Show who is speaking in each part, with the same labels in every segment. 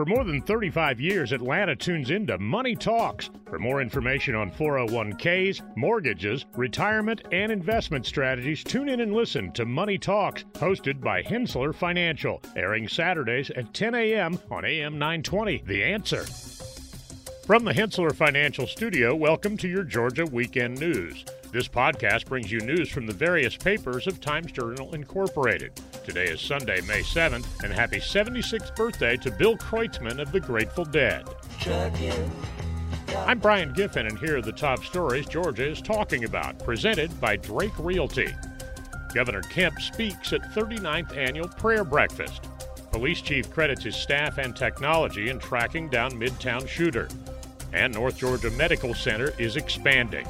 Speaker 1: For more than 35 years, Atlanta tunes into Money Talks. For more information on 401ks, mortgages, retirement, and investment strategies, tune in and listen to Money Talks, hosted by Henssler Financial, airing Saturdays at 10 a.m. on AM 920. The answer. From the Henssler Financial Studio, welcome to your Georgia Weekend News. This podcast brings you news from the various papers of Times Journal Incorporated. Today is Sunday, May 7th, and happy 76th birthday to Bill Kreutzmann of the Grateful Dead. I'm Brian Giffen, and here are the top stories Georgia is talking about, presented by Drake Realty. Governor Kemp speaks at 39th Annual Prayer Breakfast. Police Chief credits his staff and technology in tracking down Midtown shooter. And North Georgia Medical Center is expanding.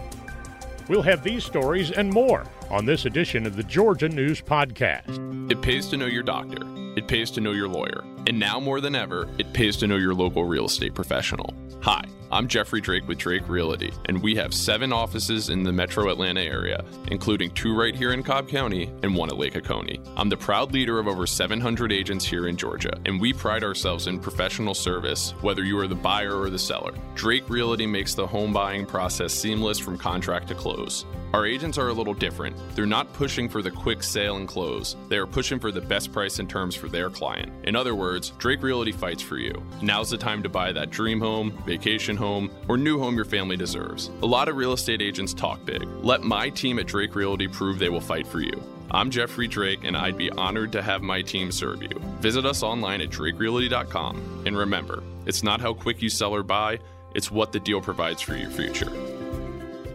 Speaker 1: We'll have these stories and more on this edition of the Georgia News Podcast.
Speaker 2: It pays to know your doctor. It pays to know your lawyer. And now more than ever, it pays to know your local real estate professional. Hi, I'm Jeffrey Drake with Drake Realty, and we have seven offices in the metro Atlanta area, including two right here in Cobb County and one at Lake Oconee. I'm the proud leader of over 700 agents here in Georgia, and we pride ourselves in professional service, whether you are the buyer or the seller. Drake Realty makes the home buying process seamless from contract to close. Our agents are a little different. They're not pushing for the quick sale and close. They are pushing for the best price and terms for their client. In other words, Drake Realty fights for you. Now's the time to buy that dream home, vacation home, or new home your family deserves. A lot of real estate agents talk big. Let my team at Drake Realty prove they will fight for you. I'm Jeffrey Drake, and I'd be honored to have my team serve you. Visit us online at drakerealty.com. And remember, it's not how quick you sell or buy, it's what the deal provides for your future.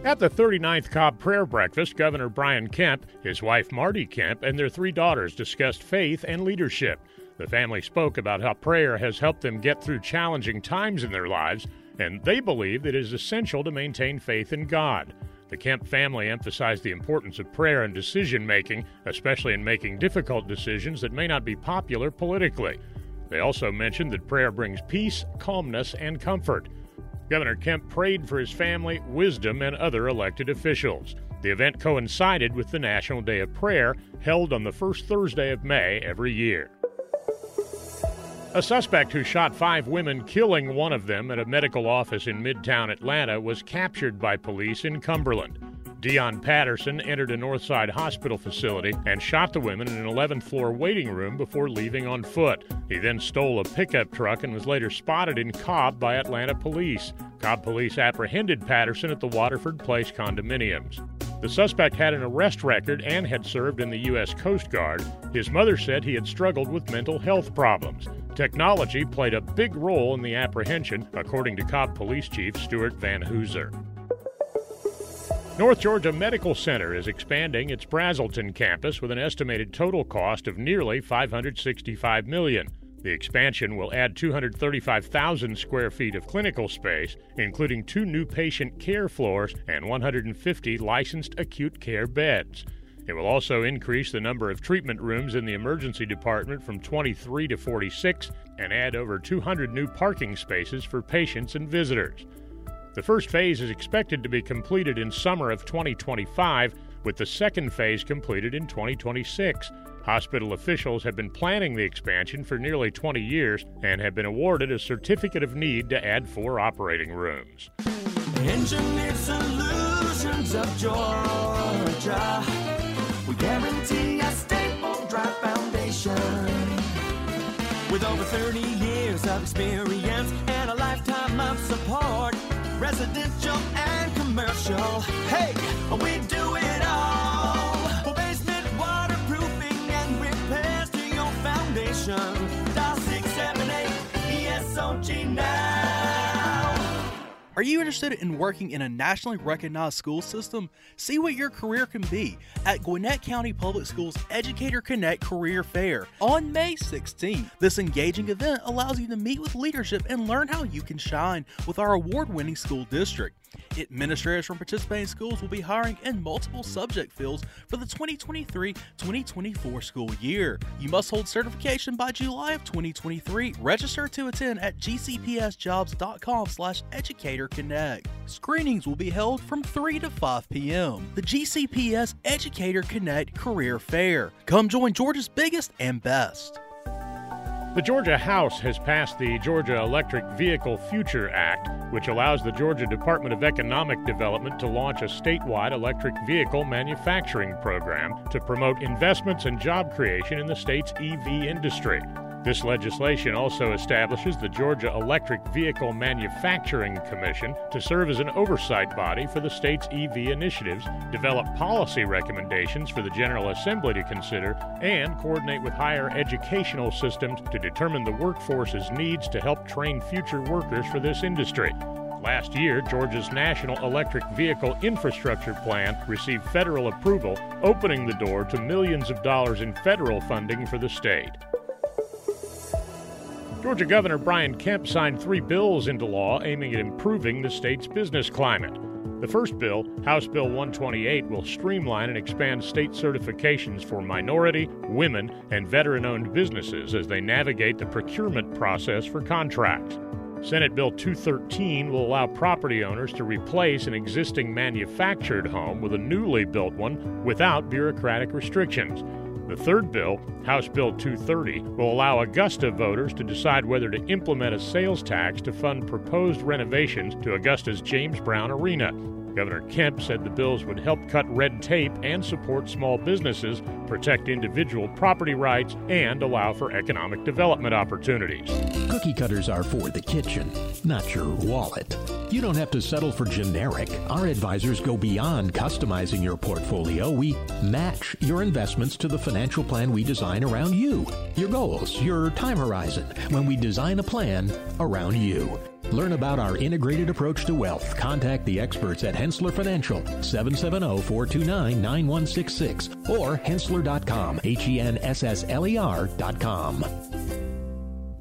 Speaker 1: At the 39th Cobb Prayer Breakfast, Governor Brian Kemp, his wife Marty Kemp, and their three daughters discussed faith and leadership. The family spoke about how prayer has helped them get through challenging times in their lives, and they believe it is essential to maintain faith in God. The Kemp family emphasized the importance of prayer and decision making, especially in making difficult decisions that may not be popular politically. They also mentioned that prayer brings peace, calmness, and comfort. Governor Kemp prayed for his family, wisdom, and other elected officials. The event coincided with the National Day of Prayer, held on the first Thursday of May every year. A suspect who shot five women, killing one of them at a medical office in Midtown Atlanta, was captured by police in Cumberland. Deion Patterson entered a Northside hospital facility and shot the women in an 11th floor waiting room before leaving on foot. He then stole a pickup truck and was later spotted in Cobb by Atlanta police. Cobb police apprehended Patterson at the Waterford Place condominiums. The suspect had an arrest record and had served in the U.S. Coast Guard. His mother said he had struggled with mental health problems. Technology played a big role in the apprehension, according to Cobb Police Chief Stuart VanHoozer. North Georgia Medical Center is expanding its Braselton campus with an estimated total cost of nearly 565 million. The expansion will add 235,000 square feet of clinical space, including two new patient care floors and 150 licensed acute care beds. It will also increase the number of treatment rooms in the emergency department from 23 to 46 and add over 200 new parking spaces for patients and visitors. The first phase is expected to be completed in summer of 2025, with the second phase completed in 2026. Hospital officials have been planning the expansion for nearly 20 years and have been awarded a certificate of need to add four operating rooms.
Speaker 3: Engineered Solutions of Georgia. 30 years of experience and a lifetime of support, residential and commercial. Hey, we do it
Speaker 4: Are you interested in working in a nationally recognized school system? See what your career can be at Gwinnett County Public Schools Educator Connect Career Fair on May 16th. This engaging event allows you to meet with leadership and learn how you can shine with our award winning school district. Administrators from participating schools will be hiring in multiple subject fields for the 2023-2024 school year. You must hold certification by July of 2023. Register to attend at gcpsjobs.com slash educator connect. Screenings will be held from 3 to 5 p.m. The GCPS Educator Connect Career Fair. Come join Georgia's biggest and best.
Speaker 1: The Georgia House has passed the Georgia Electric Vehicle Future Act, which allows the Georgia Department of Economic Development to launch a statewide electric vehicle manufacturing program to promote investments and job creation in the state's EV industry. This legislation also establishes the Georgia Electric Vehicle Manufacturing Commission to serve as an oversight body for the state's EV initiatives, develop policy recommendations for the General Assembly to consider, and coordinate with higher educational systems to determine the workforce's needs to help train future workers for this industry. Last year, Georgia's National Electric Vehicle Infrastructure Plan received federal approval, opening the door to millions of dollars in federal funding for the state. Georgia Governor Brian Kemp signed three bills into law aiming at improving the state's business climate. The first bill, House Bill 128, will streamline and expand state certifications for minority, women, and veteran owned businesses as they navigate the procurement process for contracts. Senate Bill 213 will allow property owners to replace an existing manufactured home with a newly built one without bureaucratic restrictions. The third bill, House Bill 230, will allow Augusta voters to decide whether to implement a sales tax to fund proposed renovations to Augusta's James Brown Arena. Governor Kemp said the bills would help cut red tape and support small businesses, protect individual property rights, and allow for economic development opportunities.
Speaker 5: Cookie cutters are for the kitchen, not your wallet. You don't have to settle for generic. Our advisors go beyond customizing your portfolio. We match your investments to the financial plan we design around you, your goals, your time horizon, when we design a plan around you. Learn about our integrated approach to wealth. Contact the experts at Henssler Financial, 770-429-9166 or hensler.com, henssler.com, H-E-N-S-S-L-E-R.com.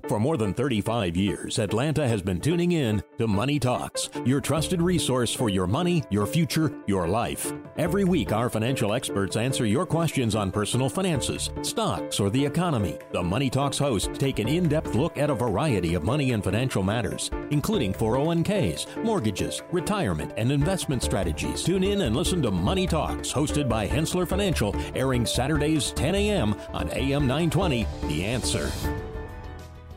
Speaker 5: For more than 35 years, Atlanta has been tuning in to Money Talks, your trusted resource for your money, your future, your life. Every week, our financial experts answer your questions on personal finances, stocks, or the economy. The Money Talks hosts take an in depth look at a variety of money and financial matters, including 401ks, mortgages, retirement, and investment strategies. Tune in and listen to Money Talks, hosted by Henssler Financial, airing Saturdays 10 a.m. on AM 920. The Answer.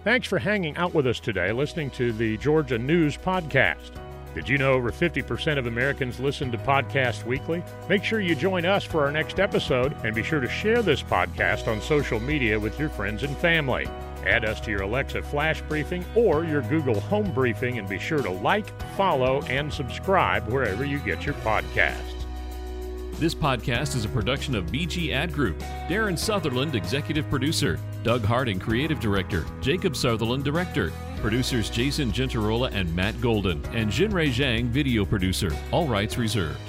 Speaker 1: Thanks for hanging out with us today, listening to the Georgia News Podcast. Did you know over 50% of Americans listen to podcasts weekly? Make sure you join us for our next episode and be sure to share this podcast on social media with your friends and family. Add us to your Alexa Flash Briefing or your Google Home Briefing and be sure to like, follow, and subscribe wherever you get your podcasts.
Speaker 6: This podcast is a production of BG Ad Group. Darren Sutherland, executive producer. Doug Harding, creative director. Jacob Sutherland, director. Producers Jason Gentarola and Matt Golden. And Jinrei Zhang, video producer. All rights reserved.